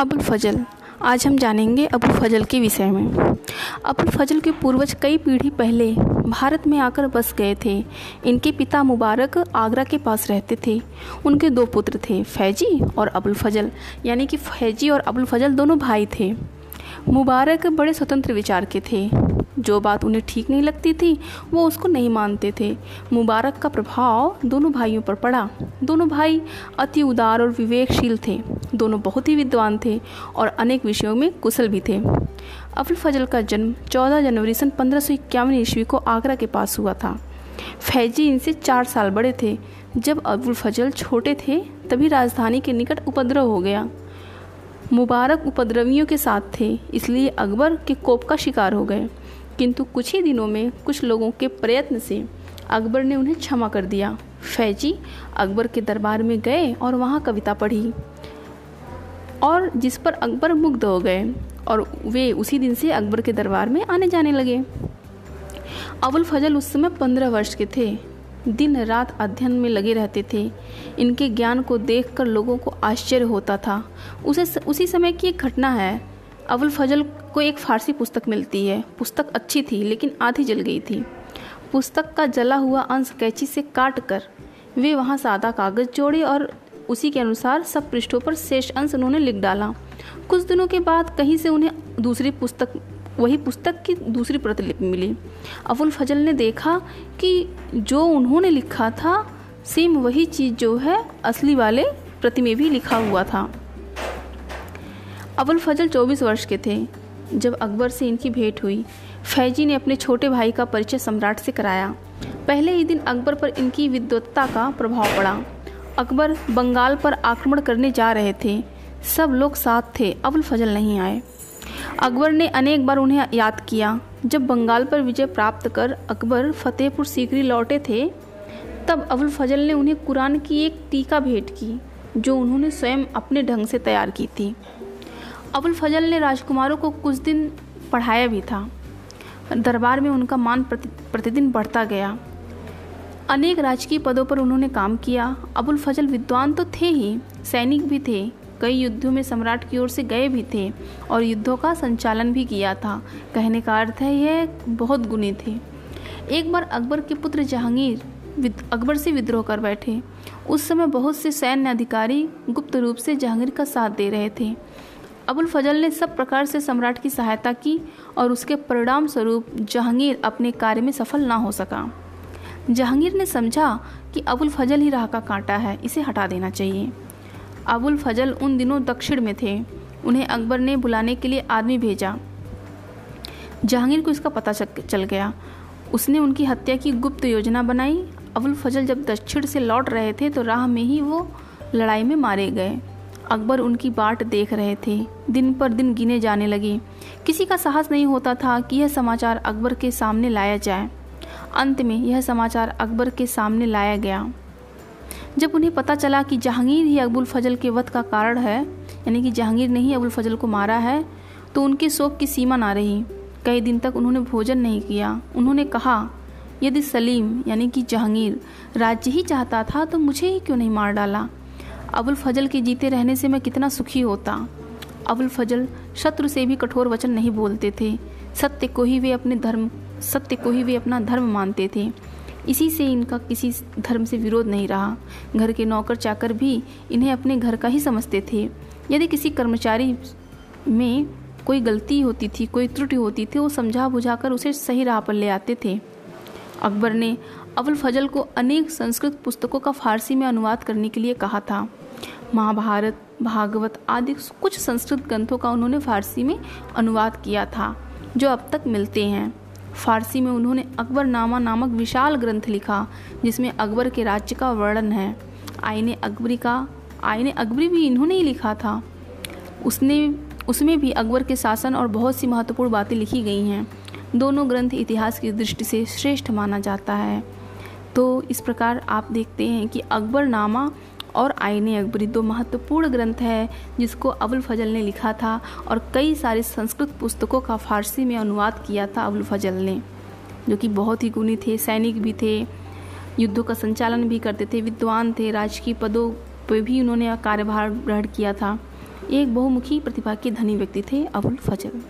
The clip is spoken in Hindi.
अबुल फजल। आज हम जानेंगे अबुल फजल के विषय में। अबुल फजल के पूर्वज कई पीढ़ी पहले भारत में आकर बस गए थे। इनके पिता मुबारक आगरा के पास रहते थे। उनके दो पुत्र थे, फैजी और अबुल फजल। यानी कि फैजी और अबुल फजल दोनों भाई थे। मुबारक बड़े स्वतंत्र विचार के थे। जो बात उन्हें ठीक नहीं लगती थी, वो उसको नहीं मानते थे। मुबारक का प्रभाव दोनों भाइयों पर पड़ा। दोनों भाई अति उदार और विवेकशील थे। दोनों बहुत ही विद्वान थे और अनेक विषयों में कुशल भी थे। अबुल फजल का जन्म 14 जनवरी सन पंद्रह सौ इक्यावन ईस्वी को आगरा के पास हुआ था। फैजी इनसे चार साल बड़े थे। जब अबुल फजल छोटे थे, तभी राजधानी के निकट उपद्रव हो गया। मुबारक उपद्रवियों के साथ थे, इसलिए अकबर के कोप का शिकार हो गए। किंतु कुछ ही दिनों में कुछ लोगों के प्रयत्न से अकबर ने उन्हें क्षमा कर दिया। फैजी अकबर के दरबार में गए और वहाँ कविता पढ़ी और जिस पर अकबर मुग्ध हो गए और वे उसी दिन से अकबर के दरबार में आने जाने लगे। अबुल फजल उस समय पंद्रह वर्ष के थे। दिन रात अध्ययन में लगे रहते थे। इनके ज्ञान को देखकर लोगों को आश्चर्य होता था। उसे उसी समय की एक घटना है। अबुल फजल को एक फारसी पुस्तक मिलती है। पुस्तक अच्छी थी, लेकिन आधी जल गई थी। पुस्तक का जला हुआ अंश कैची से काट कर वे वहाँ सादा कागज़ जोड़े और उसी के अनुसार सब पृष्ठों पर शेष अंश उन्होंने लिख डाला। कुछ दिनों के बाद कहीं से उन्हें दूसरी पुस्तक, वही पुस्तक की दूसरी प्रतिलिपि मिली। अबुल फजल ने देखा कि जो उन्होंने लिखा था, सेम वही चीज़ जो है, असली वाले प्रति में भी लिखा हुआ था। अबुल फजल 24 वर्ष के थे। जब अकबर से इनकी भेंट हुई, फैजी ने अपने छोटे भाई का परिचय सम्राट से कराया। पहले ही दिन अकबर पर इनकी विद्वत्ता का प्रभाव पड़ा। अकबर बंगाल पर आक्रमण करने जा रहे थे। सब लोग साथ थे अबुल फजल नहीं आए। अकबर ने अनेक बार उन्हें याद किया। जब बंगाल पर विजय प्राप्त कर अकबर फतेहपुर सीकरी लौटे थे, तब अबुल फजल ने उन्हें कुरान की एक टीका भेंट की, जो उन्होंने स्वयं अपने ढंग से तैयार की थी। अबुल फजल ने राजकुमारों को कुछ दिन पढ़ाया भी था। दरबार में उनका मान प्रति, प्रतिदिन बढ़ता गया। अनेक राजकीय पदों पर उन्होंने काम किया। अबुल फजल विद्वान तो थे ही सैनिक भी थे कई युद्धों में सम्राट की ओर से गए भी थे और युद्धों का संचालन भी किया था। कहने का अर्थ है यह बहुत गुणी थे। एक बार अकबर के पुत्र जहांगीर अकबर से विद्रोह कर बैठे। उस समय बहुत से सैन्य अधिकारी गुप्त रूप से जहांगीर का साथ दे रहे थे। अबुल फजल ने सब प्रकार से सम्राट की सहायता की और उसके परिणाम स्वरूप जहांगीर अपने कार्य में सफल ना हो सका। जहांगीर ने समझा कि अबुल फजल ही राह का कांटा है, इसे हटा देना चाहिए। अबुल फजल उन दिनों दक्षिण में थे, उन्हें अकबर ने बुलाने के लिए आदमी भेजा। जहांगीर को इसका पता चल गया। उसने उनकी हत्या की गुप्त योजना बनाई। अबुल फजल जब दक्षिण से लौट रहे थे तो राह में ही वो लड़ाई में मारे गए। अकबर उनकी बाट देख रहे थे। दिन पर दिन गिने जाने लगे। किसी का साहस नहीं होता था कि यह समाचार अकबर के सामने लाया जाए। अंत में यह समाचार अकबर के सामने लाया गया। जब उन्हें पता चला कि जहांगीर ही अबुल फजल के वध का कारण है, यानी कि जहांगीर ने ही अबुल फजल को मारा है तो उनके शोक की सीमा ना रही। कई दिन तक उन्होंने भोजन नहीं किया। उन्होंने कहा, यदि सलीम, यानी कि जहांगीर, राज्य ही चाहता था तो मुझे ही क्यों नहीं मार डाला? अबुल फजल के जीते रहने से मैं कितना सुखी होता। अबुल फजल शत्रु से भी कठोर वचन नहीं बोलते थे। सत्य को ही वे अपने धर्म, सत्य को ही वे अपना धर्म मानते थे। इसी से इनका किसी धर्म से विरोध नहीं रहा। घर के नौकर चाकर भी इन्हें अपने घर का ही समझते थे। यदि किसी कर्मचारी में कोई गलती होती थी, कोई त्रुटि होती थी, वो समझा बुझाकर उसे सही राह पर ले आते थे। अकबर ने अबुल फजल को अनेक संस्कृत पुस्तकों का फारसी में अनुवाद करने के लिए कहा था। महाभारत, भागवत आदि कुछ संस्कृत ग्रंथों का उन्होंने फारसी में अनुवाद किया था, जो अब तक मिलते हैं। फारसी में उन्होंने अकबर नामा नामक विशाल ग्रंथ लिखा, जिसमें अकबर के राज्य का वर्णन है। आईने अकबरी का, आईने अकबरी भी इन्होंने ही लिखा था। उसने, उसमें भी अकबर के शासन और बहुत सी महत्वपूर्ण बातें लिखी गई हैं। दोनों ग्रंथ इतिहास की दृष्टि से श्रेष्ठ माना जाता है। तो इस प्रकार आप देखते हैं कि अकबर नामा और आईने अकबरी दो महत्वपूर्ण ग्रंथ है जिसको अबुल फजल ने लिखा था और कई सारी संस्कृत पुस्तकों का फारसी में अनुवाद किया था अबुल फजल ने, जो कि बहुत ही गुणी थे, सैनिक भी थे, युद्धों का संचालन भी करते थे, विद्वान थे, राजकीय पदों पर भी उन्होंने कार्यभार ग्रहण किया था। एक बहुमुखी प्रतिभा के धनी व्यक्ति थे अबुल फजल।